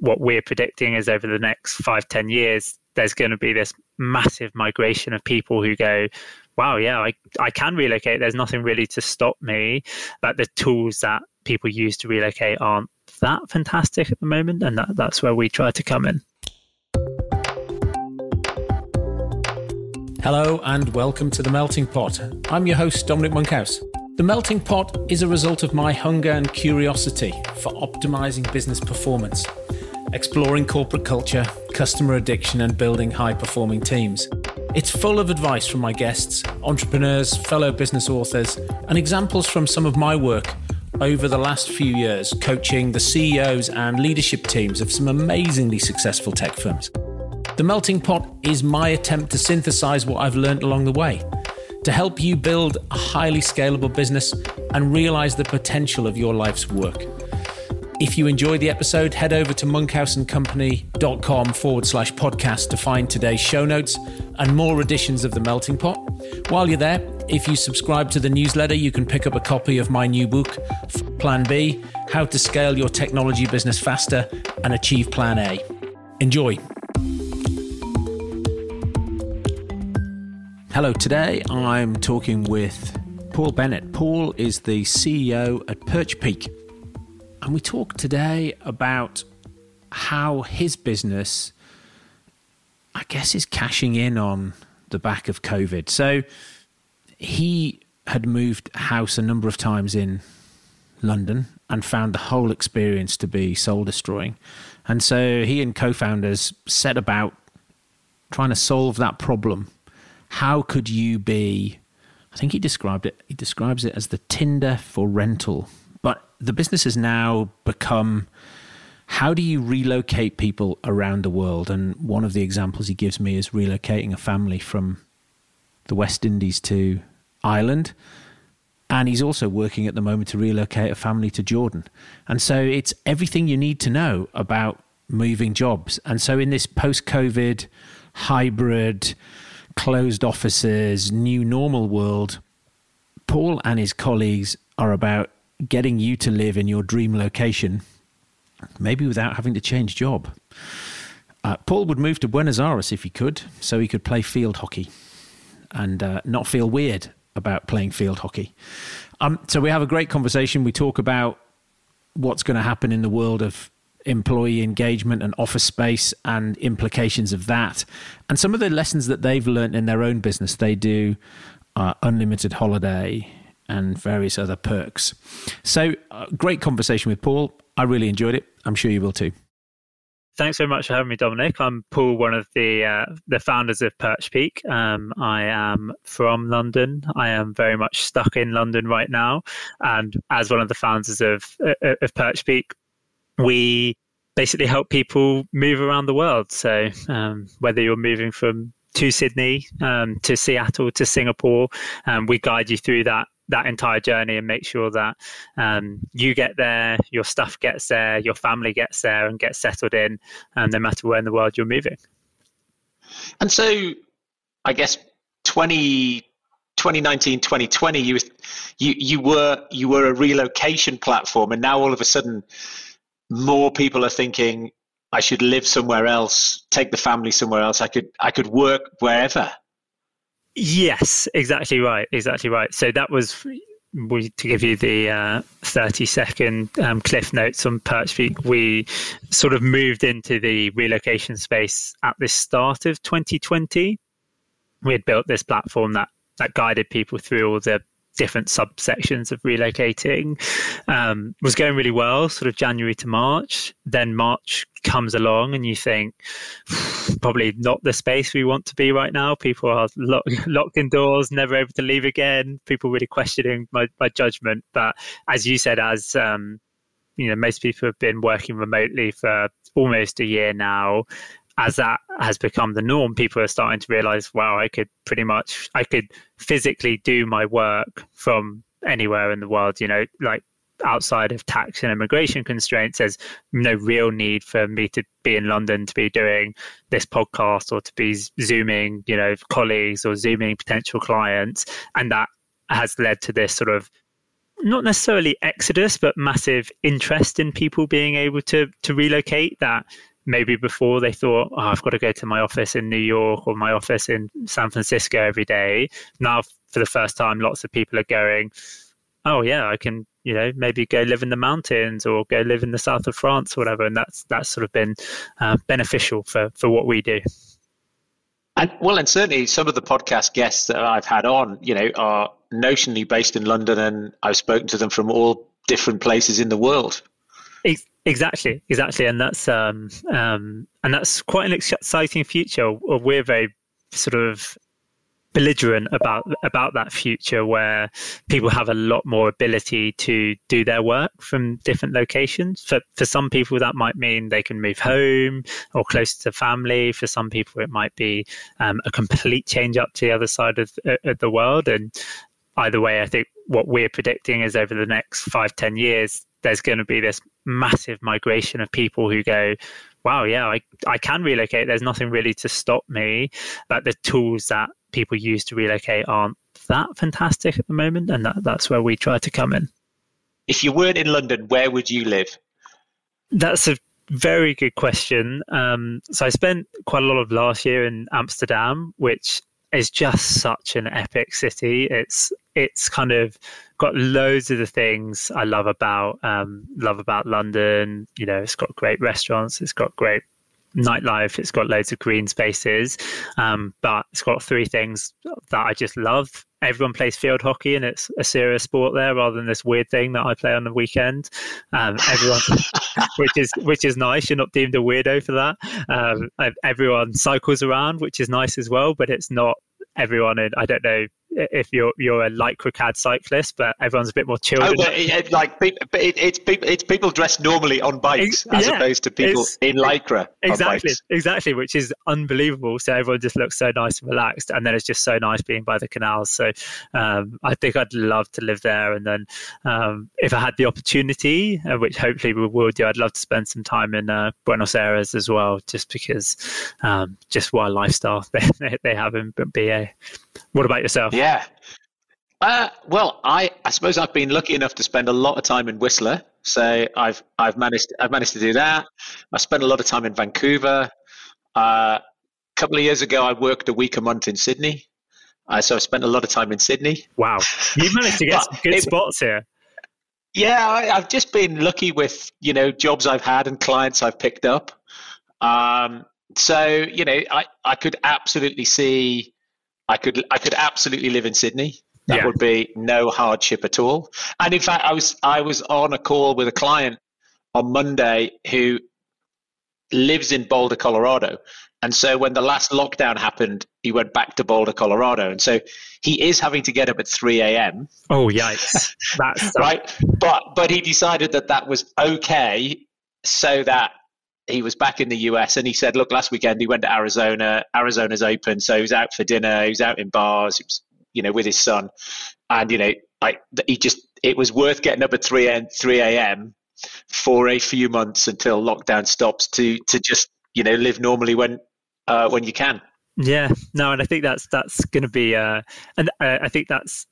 what we're predicting is over the next five ten years, there's going to be this massive migration of people who go, wow, yeah, I, I can relocate. There's nothing really to stop me. But the tools that people use to relocate aren't that fantastic at the moment. And that, that's where we try to come in. Hello and welcome to The Melting Pot. I'm your host, Dominic Monkhouse. The Melting Pot is a result of my hunger and curiosity for optimizing business performance, exploring corporate culture, customer addiction, and building high performing teams. It's full of advice from my guests, entrepreneurs, fellow business authors, and examples from some of my work over the last few years coaching the CEOs and leadership teams of some amazingly successful tech firms. The Melting Pot is my attempt to synthesize what I've learned along the way to help you build a highly scalable business and realize the potential of your life's work. If you enjoyed the episode, head over to monkhouseandcompany.com forward slash podcast to find today's show notes and more editions of The Melting Pot. While you're there, if you subscribe to the newsletter, you can pick up a copy of my new book, Plan B How to Scale Your Technology Business Faster and Achieve Plan A. Enjoy. Hello, today I'm talking with Paul Bennett. Paul is the CEO at PerchPeek. And we talk today about how his business, I guess, is cashing in on the back of COVID. So he had moved house a number of times in London and found the whole experience to be soul destroying. And so he and co founders set about trying to solve that problem how could you be I think he described it he describes it as the Tinder for rental. But the business has now become how do you relocate people around the world? And one of the examples he gives me is relocating a family from the West Indies to Ireland. And he's also working at the moment to relocate a family to Jordan. And so it's everything you need to know about moving jobs. And so in this post COVID hybrid, closed offices, new normal world, Paul and his colleagues are about getting you to live in your dream location, maybe without having to change job. Uh, Paul would move to Buenos Aires if he could, so he could play field hockey and uh, not feel weird about playing field hockey. Um, so we have a great conversation. We talk about what's going to happen in the world of employee engagement and office space and implications of that. And some of the lessons that they've learned in their own business, they do uh, unlimited holiday and various other perks. So, uh, great conversation with Paul. I really enjoyed it. I'm sure you will too. Thanks very much for having me, Dominic. I'm Paul, one of the uh, the founders of PerchPeek. Um, I am from London. I am very much stuck in London right now, and as one of the founders of uh, of PerchPeek, we basically help people move around the world. So um, whether you're moving from to Sydney, um, to Seattle, to Singapore, um, we guide you through that that entire journey and make sure that um, you get there, your stuff gets there, your family gets there, and gets settled in, um, no matter where in the world you're moving. And so, I guess 20, 2019, 2020, you you you were you were a relocation platform, and now all of a sudden more people are thinking I should live somewhere else, take the family somewhere else. I could I could work wherever. Yes, exactly right, exactly right. So that was we to give you the uh, 30 second um, cliff notes on PerchPeek, we sort of moved into the relocation space at the start of 2020. We had built this platform that that guided people through all the different subsections of relocating um, was going really well, sort of January to March. Then March comes along, and you think probably not the space we want to be right now. People are lo- locked indoors, never able to leave again. People really questioning my, my judgment. But as you said, as um, you know, most people have been working remotely for almost a year now as that has become the norm, people are starting to realize, wow, I could pretty much, I could physically do my work from anywhere in the world, you know, like outside of tax and immigration constraints, there's no real need for me to be in London to be doing this podcast or to be zooming, you know, colleagues or zooming potential clients. And that has led to this sort of not necessarily exodus, but massive interest in people being able to to relocate. That maybe before they thought, oh, I've got to go to my office in New York or my office in San Francisco every day. Now, for the first time, lots of people are going, oh yeah, I can you know maybe go live in the mountains or go live in the south of France or whatever, and that's that's sort of been uh, beneficial for for what we do. And well, and certainly some of the podcast guests that I've had on, you know, are notionally based in London, and I've spoken to them from all different places in the world. Exactly, exactly, and that's um, um, and that's quite an exciting future. We're very sort of belligerent about about that future where people have a lot more ability to do their work from different locations. For for some people, that might mean they can move home or closer to family. For some people, it might be um, a complete change up to the other side of, of the world. And either way, I think what we're predicting is over the next five ten years, there's going to be this massive migration of people who go, wow, yeah, I, I can relocate. There's nothing really to stop me. But the tools that people use to relocate aren't that fantastic at the moment. And that, that's where we try to come in. If you weren't in London, where would you live? That's a very good question. Um, so I spent quite a lot of last year in Amsterdam, which is just such an epic city. It's it's kind of got loads of the things I love about um, love about London. You know, it's got great restaurants, it's got great nightlife, it's got loads of green spaces, um, but it's got three things that I just love. Everyone plays field hockey, and it's a serious sport there, rather than this weird thing that I play on the weekend. Um, everyone, which is which is nice. You're not deemed a weirdo for that. Um, everyone cycles around, which is nice as well, but it's not everyone. And I don't know if you're you're a lycra cad cyclist, but everyone's a bit more chilled. Oh, but it, like it's people it's people dressed normally on bikes as yeah, opposed to people in lycra. Exactly, exactly, which is unbelievable. So everyone just looks so nice and relaxed, and then it's just so nice being by the canals. So um, I think I'd love to live there, and then um, if I had the opportunity, uh, which hopefully we will do, I'd love to spend some time in uh, Buenos Aires as well, just because um, just what a lifestyle they they have in BA. What about yourself? Yeah. Uh, well, I, I suppose I've been lucky enough to spend a lot of time in Whistler, so I've I've managed I've managed to do that. I spent a lot of time in Vancouver. Uh, a couple of years ago, I worked a week a month in Sydney, uh, so I spent a lot of time in Sydney. Wow, you managed to get some good it, spots here. Yeah, I, have just been lucky with you know jobs I've had and clients I've picked up. Um, so you know, I I could absolutely see I could I could absolutely live in Sydney. That yeah. would be no hardship at all. And in fact, I was I was on a call with a client on Monday who lives in Boulder, Colorado. And so when the last lockdown happened, he went back to Boulder, Colorado. And so he is having to get up at 3 a.m. Oh, yikes. That's right. But, but he decided that that was okay so that he was back in the US and he said, look, last weekend he went to Arizona. Arizona's open, so he was out for dinner. He was out in bars, he was, you know, with his son, and you know, like he just it was worth getting up at three a.m. three a.m. for a few months until lockdown stops to to just you know live normally when uh, when you can. Yeah, no, and I think that's that's going to be, uh, and uh, I think that's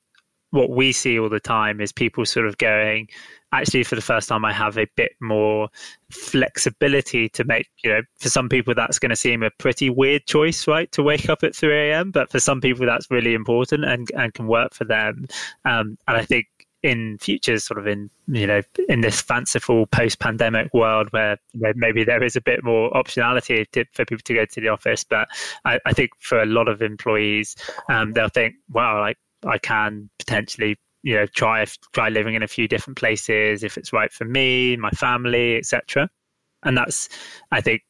what we see all the time is people sort of going actually for the first time i have a bit more flexibility to make you know for some people that's going to seem a pretty weird choice right to wake up at 3 a.m but for some people that's really important and and can work for them. Um, and i think in futures sort of in you know in this fanciful post-pandemic world where maybe there is a bit more optionality to, for people to go to the office but I, I think for a lot of employees um, they'll think wow like I can potentially you know try try living in a few different places if it's right for me, my family, etc. And that's I think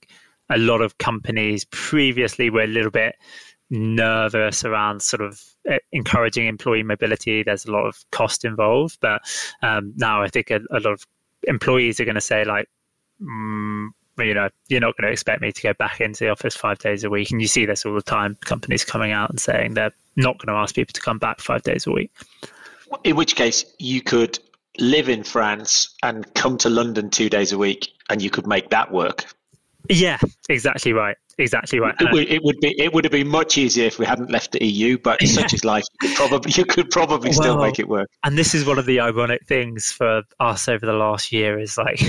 a lot of companies previously were a little bit nervous around sort of eh, encouraging employee mobility. There's a lot of cost involved, but um, now I think a, a, lot of employees are going to say like. Mm, you know, you're not going to expect me to go back into the office five days a week. And you see this all the time. Companies coming out and saying they're not going to ask people to come back five days a week. In which case, you could live in France and come to London two days a week, and you could make that work. Yeah, exactly right. exactly right. It would, it would, be it would have been much easier if we hadn't left the EU, but yeah. such is life. You could probably you could probably well, still make it work. And this is one of the ironic things for us over the last year is like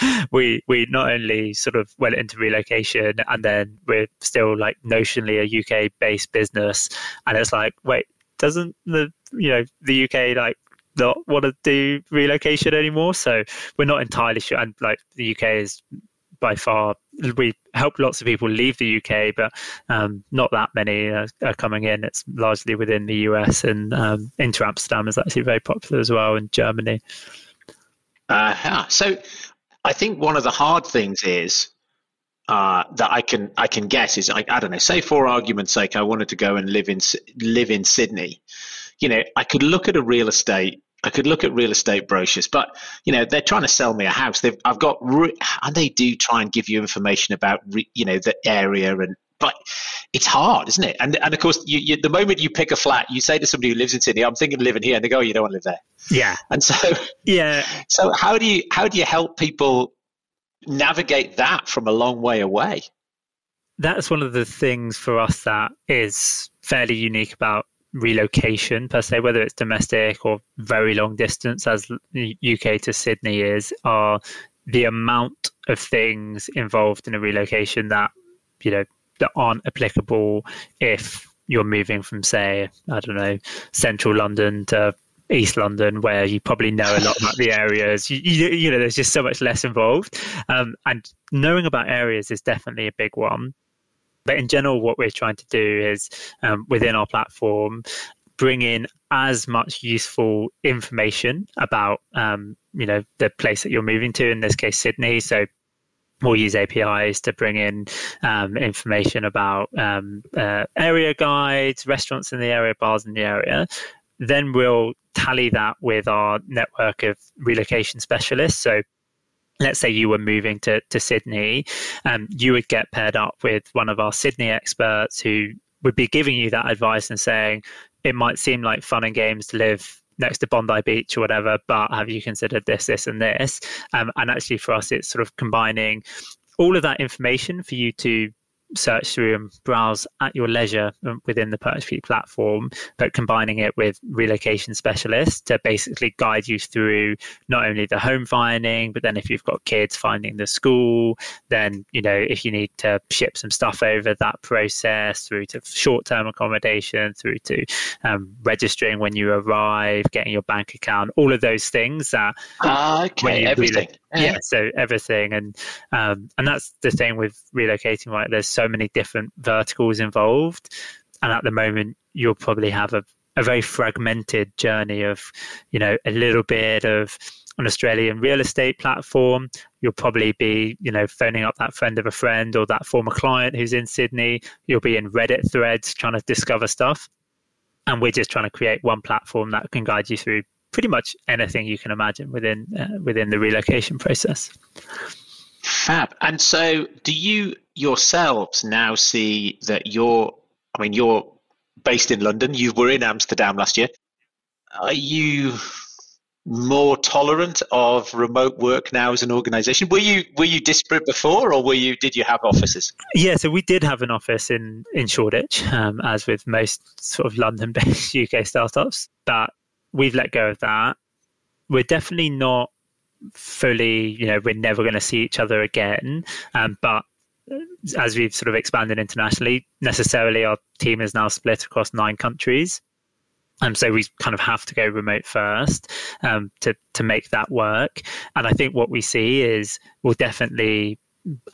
we we not only sort of went into relocation and then we're still like notionally a UK based business. And it's like wait doesn't the you know the UK like not want to do relocation anymore? So we're not entirely sure. And like the UK is by far we help lots of people leave the UK but um, not that many are, are, coming in. It's largely within the US and um, into Amsterdam is actually very popular as well in Germany. Uh, so I think one of the hard things is uh, that I can I can guess is I, I don't know. Say for argument's sake, I wanted to go and live in live in Sydney. You know, I could look at a real estate. I could look at real estate brochures, but you know they're trying to sell me a house. They've I've got re- and they do try and give you information about re- you know the area and but it's hard, isn't it? And and of course, you, you, the moment you pick a flat, you say to somebody who lives in Sydney, "I'm thinking of living here," and they go, oh, "You don't want to live there." Yeah. And so, yeah. So how do you how do you help people navigate that from a long way away? That's one of the things for us that is fairly unique about relocation per se, whether it's domestic or very long distance, as UK to Sydney is, are the amount of things involved in a relocation that you know that aren't applicable if you're moving from say i don't know central london to east london where you probably know a lot about the areas. You, you, you know there's just so much less involved. Um, and knowing about areas is definitely a big one. But in general what we're trying to do is um, within our platform bring in as much useful information about um, you know the place that you're moving to in this case sydney. So we'll use APIs to bring in um, information about um, uh, area guides, restaurants in the area, bars in the area. Then we'll tally that with our network of relocation specialists. So let's say you were moving to, to Sydney, um, you would get paired up with one of our Sydney experts who would be giving you that advice and saying, it might seem like fun and games to live next to Bondi Beach or whatever, but have you considered this, this, and this? Um, and actually, for us, it's sort of combining all of that information for you to search through and browse at your leisure within the PerchPeek platform, but combining it with relocation specialists to basically guide you through not only the home finding, but then if you've got kids finding the school, then you know if you need to ship some stuff over that process through to short-term accommodation, through to um, registering when you arrive, getting your bank account, all of those things that uh, okay, everything. Yeah, so everything, and um, and that's the thing with relocating. Right, there's so many different verticals involved. And at the moment, you'll probably have a, a very fragmented journey of, you know, a little bit of an Australian real estate platform. You'll probably be, you know, phoning up that friend of a friend or that former client who's in Sydney. You'll be in Reddit threads trying to discover stuff. And we're just trying to create one platform that can guide you through pretty much anything you can imagine within uh, within the relocation process. Fab. And so, do you yourselves now see that you're, I mean, you're based in London, you were in Amsterdam last year. Are you more tolerant of remote work now as an organization were you were you disparate before or were you did you have offices yeah so we did have an office in in shoreditch um, as with most sort of london based uk startups but we've let go of that we're definitely not fully, you know, we're never going to see each other again. Um, but as we've sort of expanded internationally, necessarily our team is now split across nine countries. Um, so we kind of have to go remote first um, to to make that work. And I think what we see is we'll definitely,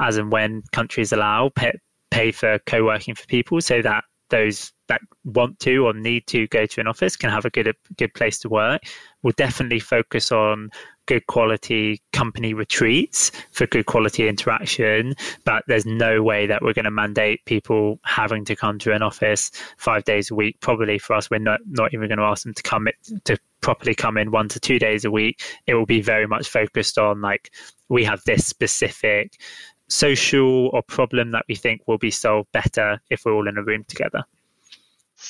as and when countries allow, pay, pay for co-working for people, so that those that want to or need to go to an office can have a good a good place to work. We'll definitely focus on good quality company retreats for good quality interaction, but there's no way that we're going to mandate people having to come to an office five days a week. Probably for us, we're not not even going to ask them to come to properly come in one to two days a week. It will be very much focused on like we have this specific social or problem that we think will be solved better if we're all in a room together.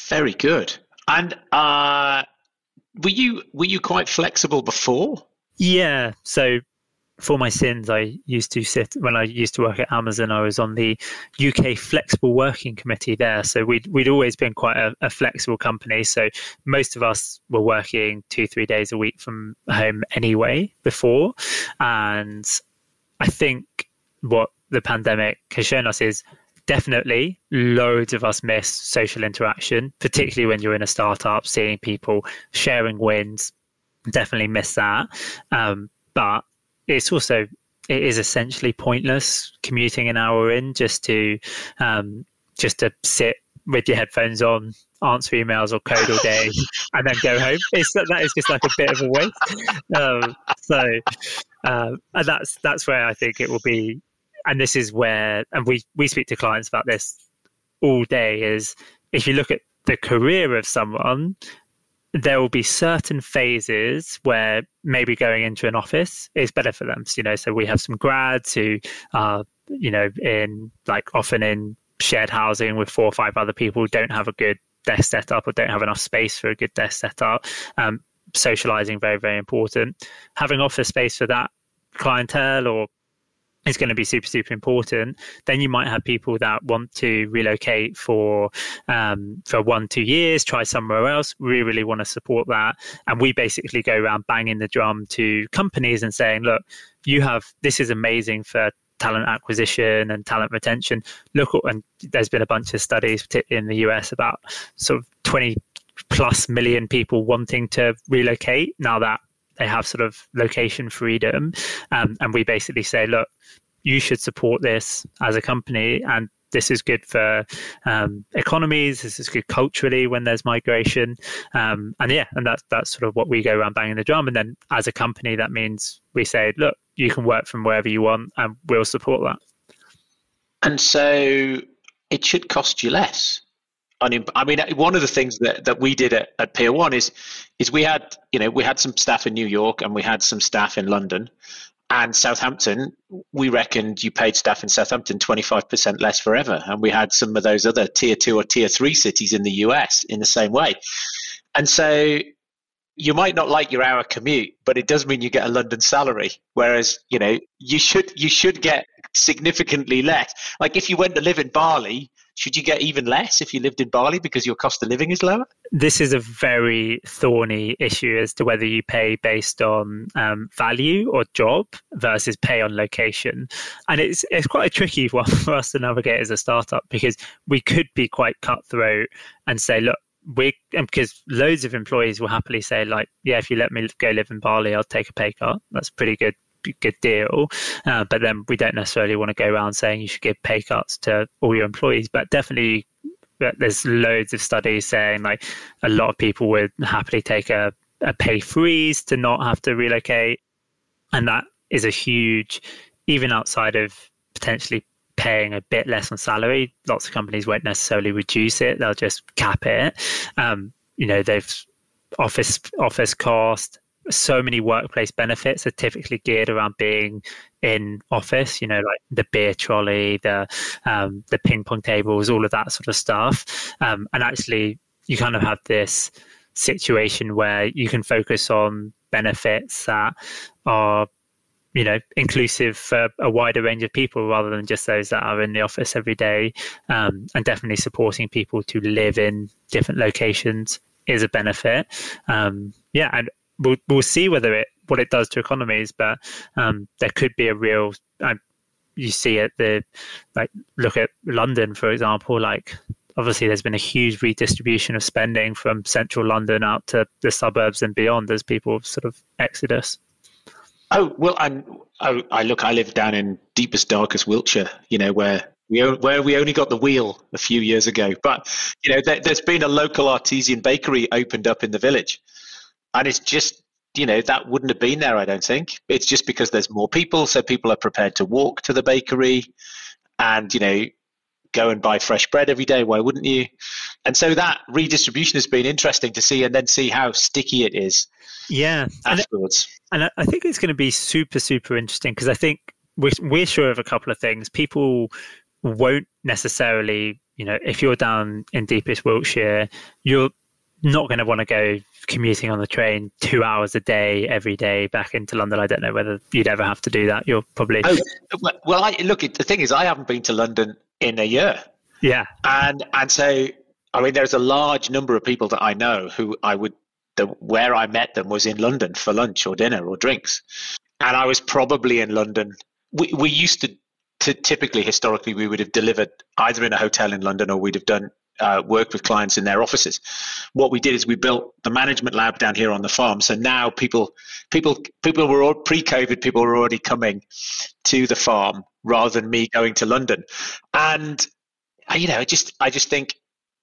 Very good. And uh, were you were you quite flexible before? Yeah. So for my sins, I used to sit when I used to work at Amazon. I was on the UK Flexible Working Committee there, so we'd we'd always been quite a, a, flexible company. So most of us were working two three days a week from home anyway before, and I think what the pandemic has shown us is definitely loads of us miss social interaction, particularly when you're in a startup, seeing people sharing wins. Definitely miss that. Um, but it's also it is essentially pointless commuting an hour in just to um, just to sit with your headphones on, answer emails or code all day, and then go home. It's that is just like a bit of a waste. Um, so, uh, and that's that's where I think it will be. And this is where, and we we speak to clients about this all day. Is if you look at the career of someone, there will be certain phases where maybe going into an office is better for them. So, you know, so we have some grads who are, you know, in like often in shared housing with four or five other people who don't have a good desk setup or don't have enough space for a good desk setup. Um, socializing very, very important. Having office space for that clientele or is going to be super super important then you might have people that want to relocate for um, for one two years try somewhere else we really want to support that. And we basically go around banging the drum to companies and saying look you have this is amazing for talent acquisition and talent retention. Look and there's been a bunch of studies particularly in the us about sort of 20 plus million people wanting to relocate now that they have sort of location freedom. Um, and we basically say, look, you should support this as a company and this is good for um, economies. This is good culturally when there's migration, um, and yeah, and that's that's sort of what we go around banging the drum. And then as a company, that means we say, look, you can work from wherever you want, and we'll support that. And so it should cost you less. I mean, one of the things that, that we did at, at Peer 1 is is we had you know we had some staff in New York and we had some staff in London and Southampton. We reckoned you paid staff in Southampton twenty five percent less forever, and we had some of those other tier two or tier three cities in the US in the same way. And so you might not like your hour commute, but it does mean you get a London salary. Whereas, you know, you should you should get significantly less. Like if you went to live in Bali, should you get even less if you lived in Bali because your cost of living is lower? This is a very thorny issue as to whether you pay based on um, value or job versus pay on location. And it's, it's quite a tricky one for us to navigate as a startup because we could be quite cutthroat and say, look, we because loads of employees will happily say like yeah if you let me go live in bali i'll take a pay cut that's pretty good good deal. Uh, but then we don't necessarily want to go around saying you should give pay cuts to all your employees. But definitely, there's loads of studies saying like a lot of people would happily take a, a pay freeze to not have to relocate. And that is a huge, even outside of potentially paying a bit less on salary, lots of companies won't necessarily reduce it, they'll just cap it. Um, you know, they've office office cost so many workplace benefits are typically geared around being in office you know like the beer trolley the um, the ping pong tables all of that sort of stuff. Um, and actually you kind of have this situation where you can focus on benefits that are you know inclusive for a wider range of people rather than just those that are in the office every day. Um, and definitely supporting people to live in different locations is a benefit. Um, yeah and we'll we'll see whether it what it does to economies, but um, there could be a real. Uh, you see it the like look at London for example, like obviously there's been a huge redistribution of spending from central London out to the suburbs and beyond as people sort of exodus. Oh well, I'm. I, I look. I live down in deepest, darkest Wiltshire. You know where we where we only got the wheel a few years ago. But you know, there, has been a local artesian bakery opened up in the village, and it's just you know that wouldn't have been there i don't think. It's just because there's more people so people are prepared to walk to the bakery and you know go and buy fresh bread every day why wouldn't you? And so that redistribution has been interesting to see and then see how sticky it is yeah afterwards. and, and i think it's going to be super super interesting because i think we're, we're sure of a couple of things. People won't necessarily you know if you're down in deepest wiltshire you're not going to want to go commuting on the train two hours a day every day back into London. I don't know whether you'd ever have to do that. You're probably oh, well. I look. The thing is, I haven't been to London in a year. Yeah, and and so I mean, there's a large number of people that I know who I would the where I met them was in London for lunch or dinner or drinks, and I was probably in London. We we used to. To typically, historically, we would have delivered either in a hotel in London or we'd have done uh, worked with clients in their offices. What we did is we built the management lab down here on the farm. So now people, people, people were all pre-COVID. People were already coming to the farm rather than me going to London. And uh, you know, I just, I just think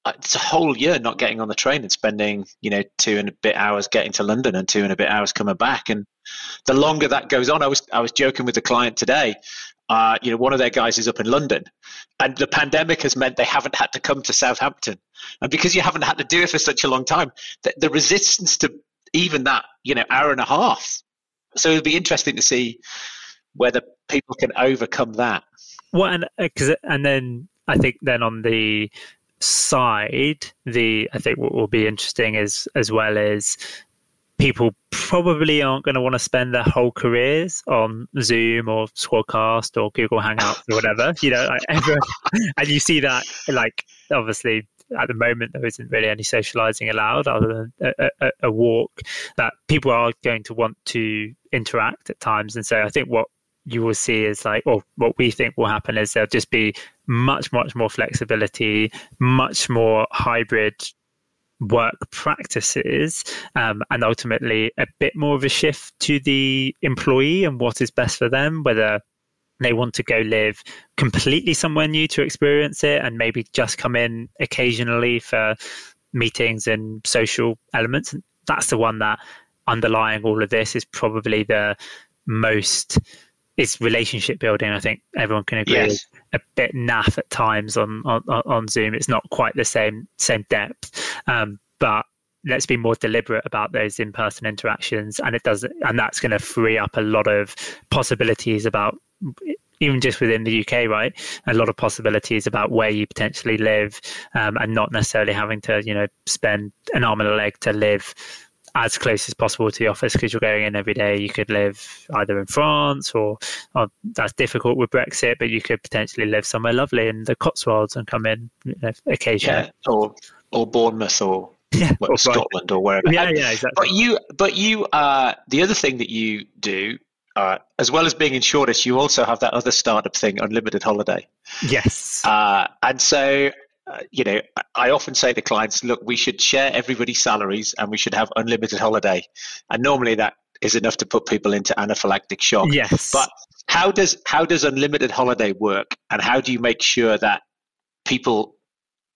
uh, it's a whole year not getting on the train and spending you know two and a bit hours getting to London and two and a bit hours coming back. And the longer that goes on, I was I was joking with the client today. Uh, you know, one of their guys is up in London, and the pandemic has meant they haven't had to come to Southampton. And because you haven't had to do it for such a long time, the, the resistance to even that, you know, hour and a half. So it'd be interesting to see whether people can overcome that. Well, and because uh, and then I think then on the side, the I think what will be interesting is as well as people probably aren't going to want to spend their whole careers on Zoom or Squadcast or Google Hangouts or whatever. You know, like everyone, and you see that like obviously at the moment there isn't really any socializing allowed other than a, a, a, walk that people are going to want to interact at times and so i think what you will see is like or what we think will happen is there'll just be much much more flexibility much more hybrid work practices um, and ultimately a bit more of a shift to the employee and what is best for them, whether they want to go live completely somewhere new to experience it and maybe just come in occasionally for meetings and social elements. That's the one that underlying all of this is probably the most is relationship building. I think everyone can agree. Yes. A bit naff at times on, on on Zoom. It's not quite the same same depth, um, but let's be more deliberate about those in-person interactions, and it does, and that's going to free up a lot of possibilities about even just within the UK, right? A lot of possibilities about where you potentially live, um, and not necessarily having to, you know, spend an arm and a leg to live as close as possible to the office because you're going in every day. You could live either in France or, or, that's difficult with Brexit, but you could potentially live somewhere lovely in the Cotswolds and come in you know, occasionally. Yeah, or or Bournemouth or yeah, or Scotland or wherever. Yeah, yeah, exactly. But you, but you, uh, the other thing that you do, uh, as well as being in Shoreditch, you also have that other startup thing, Unlimited Holiday. Yes. Uh, and so uh, you know, I often say to clients, look, we should share everybody's salaries and we should have unlimited holiday. And normally that is enough to put people into anaphylactic shock. Yes. But how does how does unlimited holiday work and how do you make sure that people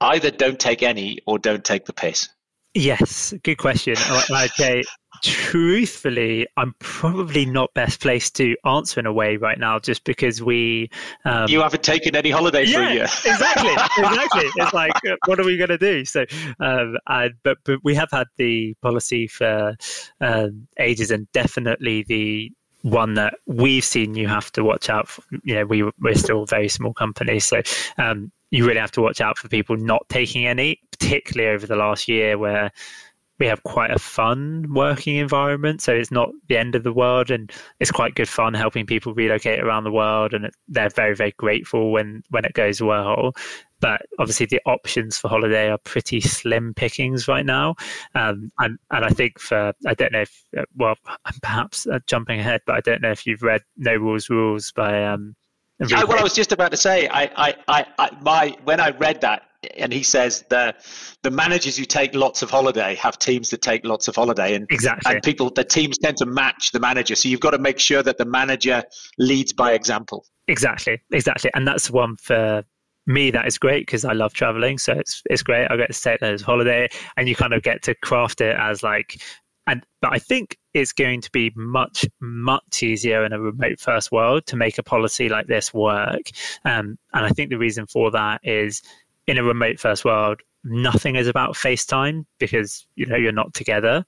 either don't take any or don't take the piss? Yes, good question. Okay, truthfully, I'm probably not best placed to answer in a way right now, just because we. Um, you haven't taken any holiday yeah, for a year. exactly, exactly. It's like, uh, what are we going to do? So, um, and, but but we have had the policy for um, ages, and definitely the one that we've seen you have to watch out for. You know, we, we're still a very small company. So um, you really have to watch out for people not taking any, particularly over the last year where we have quite a fun working environment. So it's not the end of the world, and it's quite good fun helping people relocate around the world, and they're very very grateful when when it goes well. But obviously, the options for holiday are pretty slim pickings right now, um, and and I think for I don't know if well I'm perhaps uh, jumping ahead, but I don't know if you've read No Rules Rules by um, I, well, I was just about to say, I, I, I, I, my when I read that, and he says the the managers who take lots of holiday have teams that take lots of holiday, and exactly, and people the teams tend to match the manager. So you've got to make sure that the manager leads by example. Exactly, exactly, and that's one for me that is great because I love traveling. So it's it's great. I get to take as holiday, and you kind of get to craft it as like and but I think it's going to be much much easier in a remote first world to make a policy like this work. Um, and I think the reason for that is in a remote first world, nothing is about FaceTime because you know you're not together.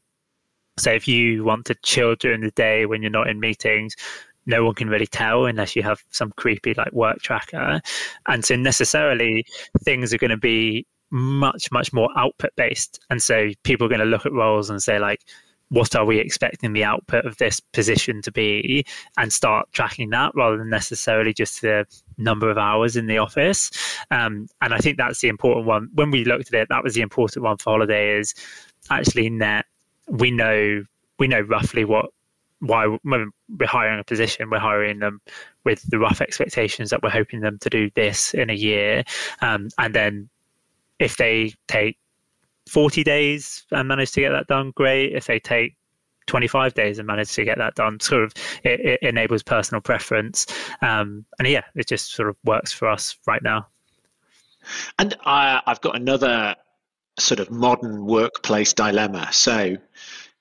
So if you want to chill during the day when you're not in meetings, no one can really tell unless you have some creepy like work tracker. And so necessarily things are going to be much much more output based and so people are going to look at roles and say like what are we expecting the output of this position to be and start tracking that rather than necessarily just the number of hours in the office um, and i think that's the important one when we looked at it that was the important one for holiday is actually net we know we know roughly what why when we're hiring a position, we're hiring them with the rough expectations that we're hoping them to do this in a year. Um, and then if they take 40 days and manage to get that done, great. If they take 25 days and manage to get that done, sort of it, it enables personal preference. Um, and yeah, it just sort of works for us right now. And uh, I've got another sort of modern workplace dilemma. So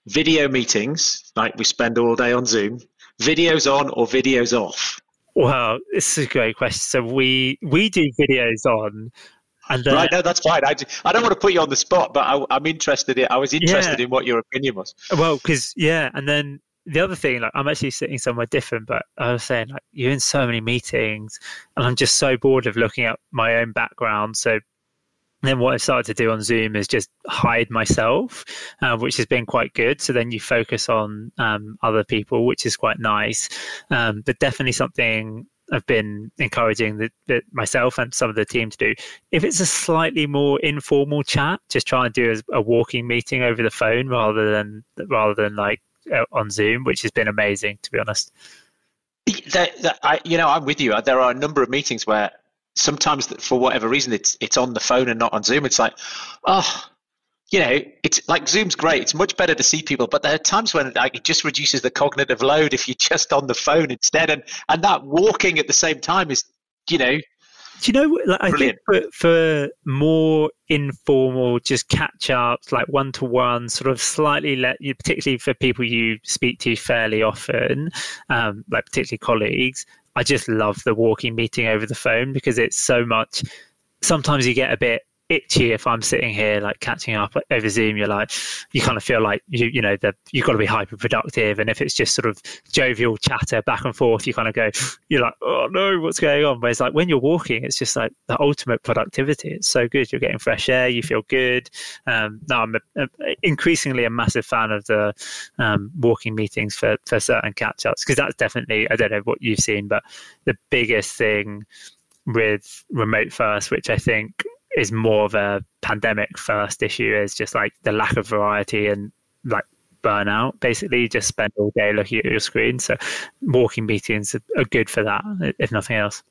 video meetings, like we spend all day on Zoom, videos on or videos off? Well, this is a great question. So we we do videos on. And then, right, no, that's fine. I, I don't want to put you on the spot, but I, am interested. In, I was interested yeah. in what your opinion was. Well, because yeah, and then the other thing, like I'm actually sitting somewhere different, but I was saying like you're in so many meetings, and I'm just so bored of looking at my own background. So then what I started to do on Zoom is just hide myself, uh, which has been quite good. So then you focus on um, other people, which is quite nice. Um, but definitely something I've been encouraging the, the, myself and some of the team to do. If it's a slightly more informal chat, just try and do a, a walking meeting over the phone rather than rather than like uh, on Zoom, which has been amazing to be honest. That, that, I, you know, I'm with you. There are a number of meetings where sometimes for whatever reason it's it's on the phone and not on Zoom. It's like, oh, you know, it's like Zoom's great. It's much better to see people, but there are times when like, it just reduces the cognitive load if you're just on the phone instead, and and that walking at the same time is, you know. Do you know? Like, I think for, for more informal, just catch ups, like one to one, sort of slightly let you, particularly for people you speak to fairly often, um, like particularly colleagues, I just love the walking meeting over the phone because it's so much. Sometimes you get a bit itchy if I'm sitting here like catching up over Zoom. You're like, you kind of feel like you you know that you've got to be hyper productive, and if it's just sort of jovial chatter back and forth, you kind of go, you're like, oh no, what's going on? Whereas like when you're walking, it's just like the ultimate productivity. It's so good. You're getting fresh air. You feel good. Um, now I'm a, a, increasingly a massive fan of the um, walking meetings for for certain catch ups because that's definitely I don't know what you've seen, but the biggest thing with remote first, which I think is more of a pandemic first issue is just like the lack of variety and like burnout basically. You just spend all day looking at your screen. So walking meetings are good for that if nothing else.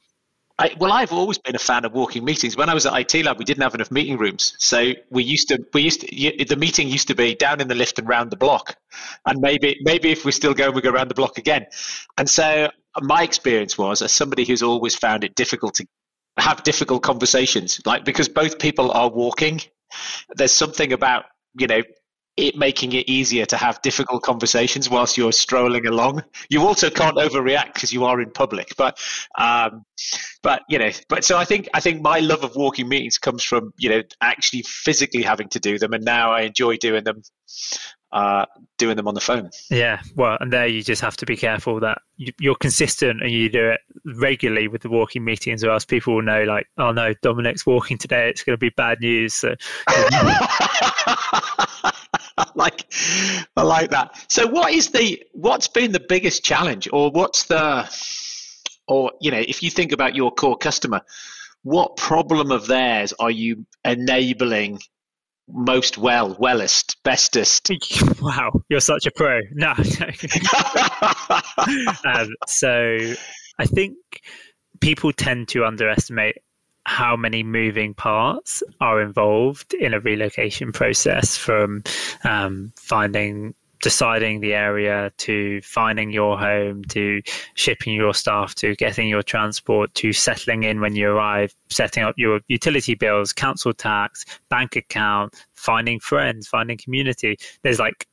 I, well, I've always been a fan of walking meetings. When I was at IT Lab, we didn't have enough meeting rooms, so we used to we used to the meeting used to be down in the lift and round the block, and maybe maybe if we're still going, we go around the block again. And so my experience was, as somebody who's always found it difficult to have difficult conversations like because both people are walking there's something about you know it making it easier to have difficult conversations whilst you're strolling along. You also can't overreact because you are in public. But, um, but you know, but so I think I think my love of walking meetings comes from you know actually physically having to do them, and now I enjoy doing them uh, doing them on the phone. Yeah, well, and there you just have to be careful that you're consistent and you do it regularly with the walking meetings, or else people will know, like, oh no, Dominic's walking today; it's going to be bad news. So, like, I like that. So, what is the what's been the biggest challenge, or what's the, or you know, if you think about your core customer, what problem of theirs are you enabling most well, wellest, bestest. Wow, you're such a pro. No. um, so I think people tend to underestimate how many moving parts are involved in a relocation process from um, finding deciding the area to finding your home to shipping your stuff to getting your transport to settling in when you arrive setting up your utility bills council tax bank account finding friends finding community. There's like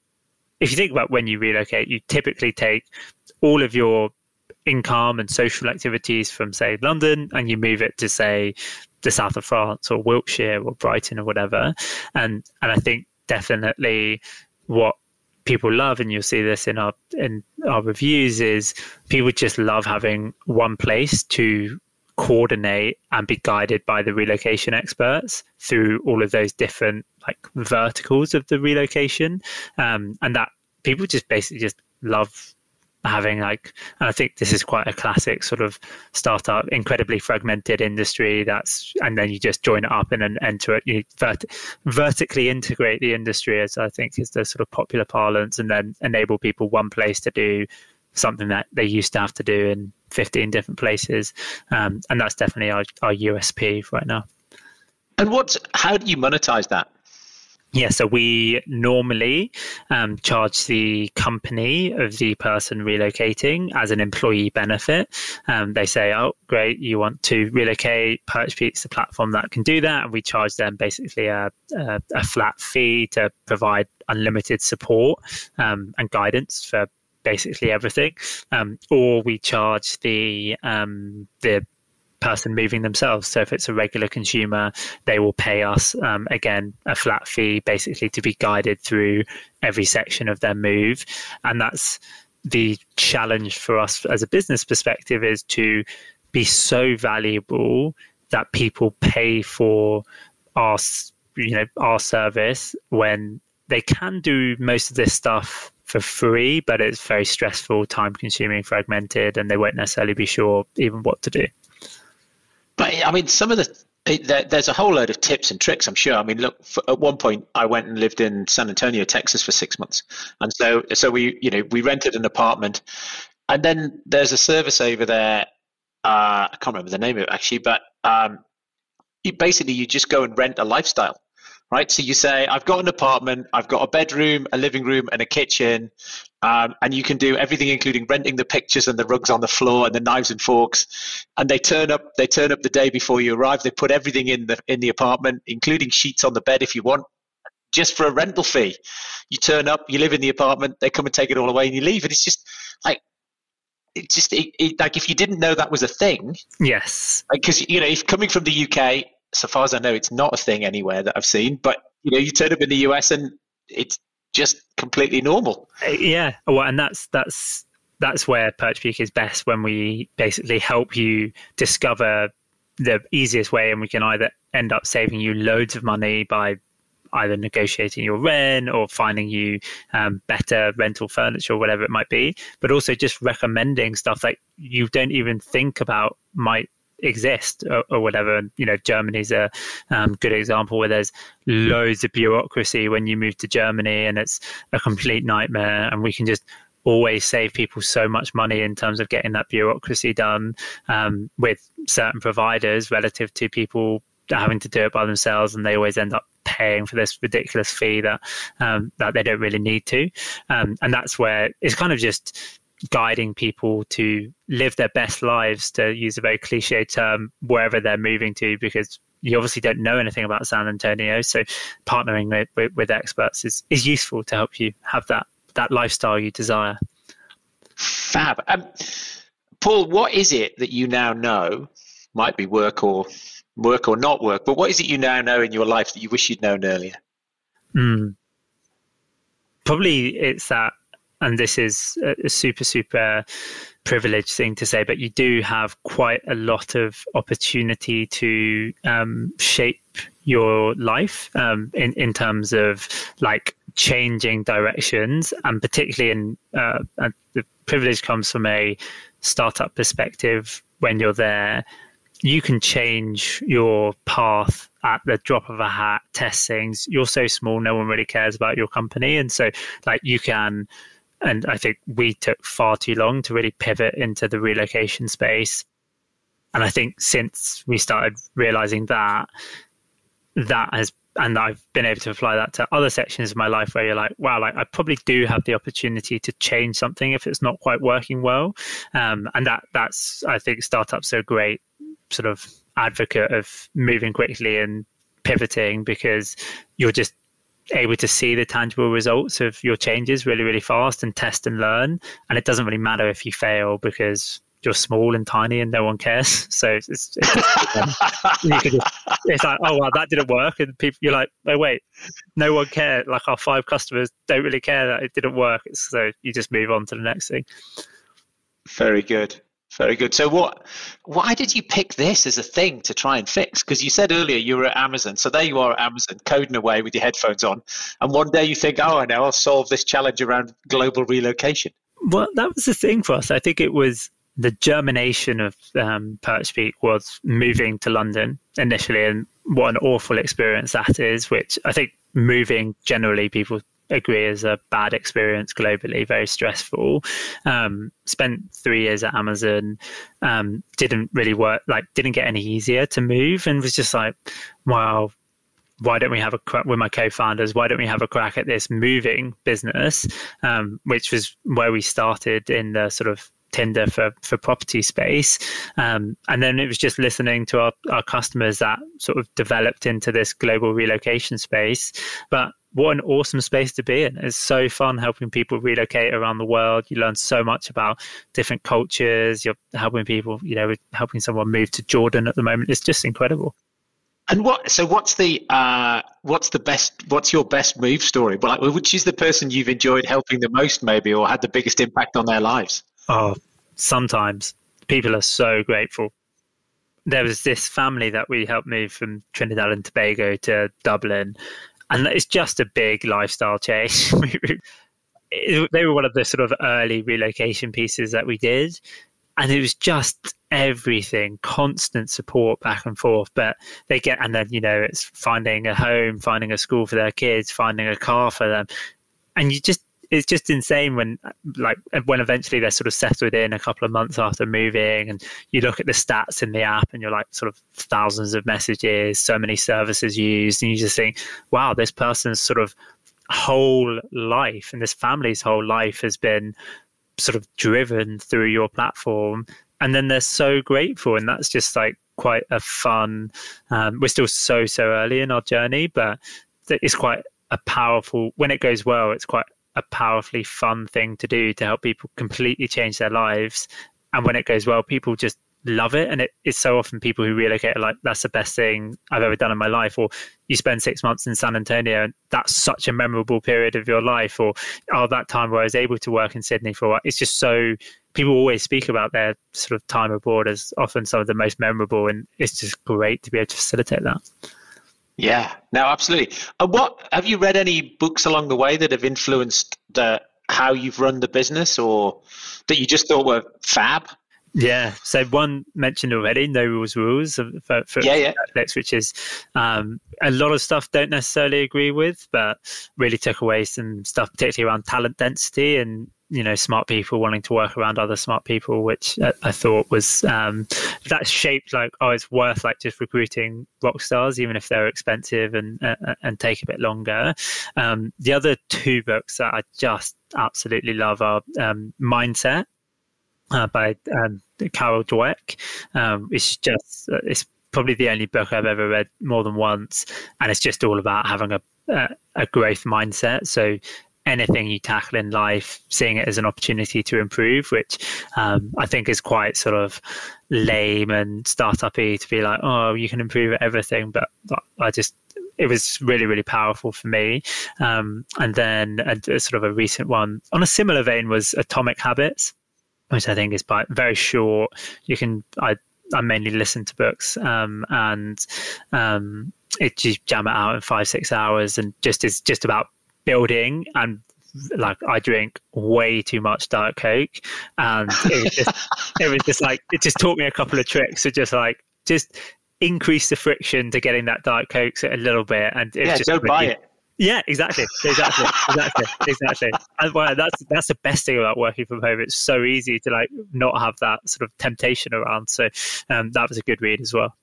if you think about when you relocate you typically take all of your income and social activities from say london and you move it to say the south of france or wiltshire or brighton or whatever. And and i think definitely what people love, and you'll see this in our in our reviews, is people just love having one place to coordinate and be guided by the relocation experts through all of those different like verticals of the relocation. Um, and that people just basically just love having like and i think this is quite a classic sort of startup incredibly fragmented industry that's and then you just join it up and then enter it. You vert- vertically integrate the industry as i think is the sort of popular parlance and then enable people one place to do something that they used to have to do in 15 different places. Um, and that's definitely our, our usp right now. And what how do you monetize that yeah, so we normally um, charge the company of the person relocating as an employee benefit. Um, they say, oh, great, you want to relocate, PerchPeek's the platform that can do that. And we charge them basically a, a, a flat fee to provide unlimited support um, and guidance for basically everything. Um, or we charge the um, the person moving themselves. So if it's a regular consumer, they will pay us um, again a flat fee, basically to be guided through every section of their move, and that's the challenge for us as a business perspective is to be so valuable that people pay for our you know our service when they can do most of this stuff for free, but it's very stressful, time consuming, fragmented, and they won't necessarily be sure even what to do. But I mean, some of the there's a whole load of tips and tricks, I'm sure. I mean, look, for, at one point I went and lived in San Antonio, Texas for six months. And so, so we, you know, we rented an apartment and then there's a service over there. Uh, I can't remember the name of it actually, but um, you, basically you just go and rent a lifestyle right? So you say, I've got an apartment, I've got a bedroom, a living room, and a kitchen, um, and you can do everything, including renting the pictures and the rugs on the floor and the knives and forks. And they turn up. They turn up the day before you arrive. They put everything in the in the apartment, including sheets on the bed if you want, just for a rental fee. You turn up, you live in the apartment. They come and take it all away, and you leave. And it's just like it just it, it, like if you didn't know that was a thing. Yes. Because you know, if coming from the UK, so far as I know, it's not a thing anywhere that I've seen. But you know, you turn up in the US and it's just completely normal. Uh, yeah, well, and that's that's that's where PerchPeek is best when we basically help you discover the easiest way, and we can either end up saving you loads of money by either negotiating your rent or finding you um, better rental furniture or whatever it might be, but also just recommending stuff that you don't even think about might exist or, or, whatever. And, you know, Germany's a um, good example where there's loads of bureaucracy when you move to Germany and it's a complete nightmare. And we can just always save people so much money in terms of getting that bureaucracy done um, with certain providers relative to people having to do it by themselves and they always end up paying for this ridiculous fee that um, that they don't really need to um, and that's where it's kind of just guiding people to live their best lives, to use a very cliche term, wherever they're moving to, because you obviously don't know anything about San Antonio. So partnering with, with, with experts is, is useful to help you have that, that lifestyle you desire. Fab. Um, Paul, what is it that you now know, might be work or work or not work, but what is it you now know in your life that you wish you'd known earlier? Mm. Probably it's that and this is a super super privileged thing to say but you do have quite a lot of opportunity to um, shape your life um, in in terms of like changing directions. And particularly in uh, the privilege comes from a startup perspective. When you're there you can change your path at the drop of a hat test things. You're so small no one really cares about your company. And so like you can and I think we took far too long to really pivot into the relocation space. And I think since we started realizing that, that has, and I've been able to apply that to other sections of my life where you're like, wow, like I probably do have the opportunity to change something if it's not quite working well. Um, and that that's, I think startups are a great sort of advocate of moving quickly and pivoting because you're just able to see the tangible results of your changes really, really fast and test and learn. And it doesn't really matter if you fail because you're small and tiny and no one cares. So it's, it's, it's, um, just, it's like, oh, well, that didn't work. And people, you're like, oh, wait, no one cared. Like our five customers don't really care that it didn't work. So you just move on to the next thing. Very good. Very good. So, what? Why did you pick this as a thing to try and fix? Because you said earlier you were at Amazon, so there you are at Amazon, coding away with your headphones on, and one day you think, "Oh, I know, I'll solve this challenge around global relocation." Well, that was the thing for us. I think it was the germination of um, PerchPeek was moving to London initially, and what an awful experience that is. Which I think moving generally people agree is a bad experience globally, very stressful. Um, spent three years at Amazon, um, didn't really work, like didn't get any easier to move, and was just like, wow. Why don't we have a crack with my co-founders? Why don't we have a crack at this moving business, um, which was where we started in the sort of Tinder for, for property space. Um, and then it was just listening to our, our customers that sort of developed into this global relocation space. But what an awesome space to be in. It's so fun helping people relocate around the world. You learn so much about different cultures. You're helping people, you know, helping someone move to Jordan at the moment. It's just incredible. And what? So what's the uh, what's the best? What's your best move story? Like, which is the person you've enjoyed helping the most, maybe, or had the biggest impact on their lives? Oh, sometimes people are so grateful. There was this family that we helped move from Trinidad and Tobago to Dublin, and it's just a big lifestyle change. they were one of the sort of early relocation pieces that we did, and it was just everything constant support back and forth but they get and then you know it's finding a home finding a school for their kids finding a car for them and you just it's just insane when like when eventually they're sort of settled in a couple of months after moving and you look at the stats in the app and you're like sort of thousands of messages so many services used and you just think wow this person's sort of whole life and this family's whole life has been sort of driven through your platform. And then they're so grateful and that's just like quite a fun um, we're still so so early in our journey but it's quite a powerful when it goes well it's quite a powerfully fun thing to do to help people completely change their lives. And when it goes well, people just love it. And it, it's so often people who relocate are like, that's the best thing I've ever done in my life. Or you spend six months in San Antonio and that's such a memorable period of your life. Or, oh, that time where I was able to work in Sydney for a while. It's just so, people always speak about their sort of time abroad as often some of the most memorable. And it's just great to be able to facilitate that. Yeah, no, absolutely. And what have you read any books along the way that have influenced the how you've run the business, or that you just thought were fab? Yeah, so one mentioned already, No Rules Rules for, for yeah, yeah. Netflix, which is um, a lot of stuff don't necessarily agree with, but really took away some stuff, particularly around talent density and you know smart people wanting to work around other smart people which i thought was um, that shaped like oh it's worth like just recruiting rock stars even if they're expensive and uh, and take a bit longer um, the other two books that i just absolutely love are um, mindset uh, by um, carol dweck um, it's just uh, it's probably the only book i've ever read more than once and it's just all about having a a growth mindset. So anything you tackle in life, seeing it as an opportunity to improve, which um, I think is quite sort of lame and startupy to be like, oh, you can improve everything. But I just, it was really, really powerful for me. Um, and then a, a, sort of a recent one on a similar vein was Atomic Habits, which I think is by, very short. You can, I, I mainly listen to books um, and um, it just jam it out in five six hours and just is just about building and like I drink way too much Diet Coke, and it was just, it was just like it just taught me a couple of tricks to just like just increase the friction to getting that Diet Coke a little bit, and it's yeah, just don't really, buy it. Yeah, exactly, exactly, exactly, exactly. And well, that's that's the best thing about working from home. It's so easy to like not have that sort of temptation around. So um, that was a good read as well.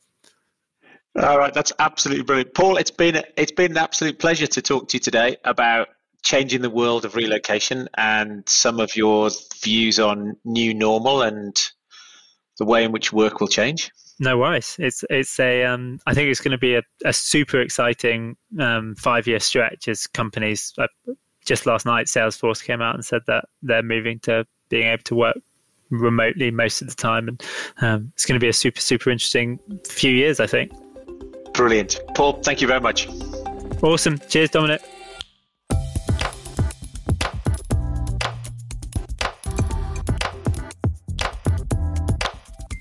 All right, that's absolutely brilliant, Paul. It's been it's been an absolute pleasure to talk to you today about changing the world of relocation and some of your views on new normal and the way in which work will change. No worries. It's it's a um, I think it's going to be a, a super exciting um, five year stretch as companies. Uh, just last night, Salesforce came out and said that they're moving to being able to work remotely most of the time, and um, it's going to be a super super interesting few years. I think. Brilliant. Paul, thank you very much. Awesome. Cheers, Dominic.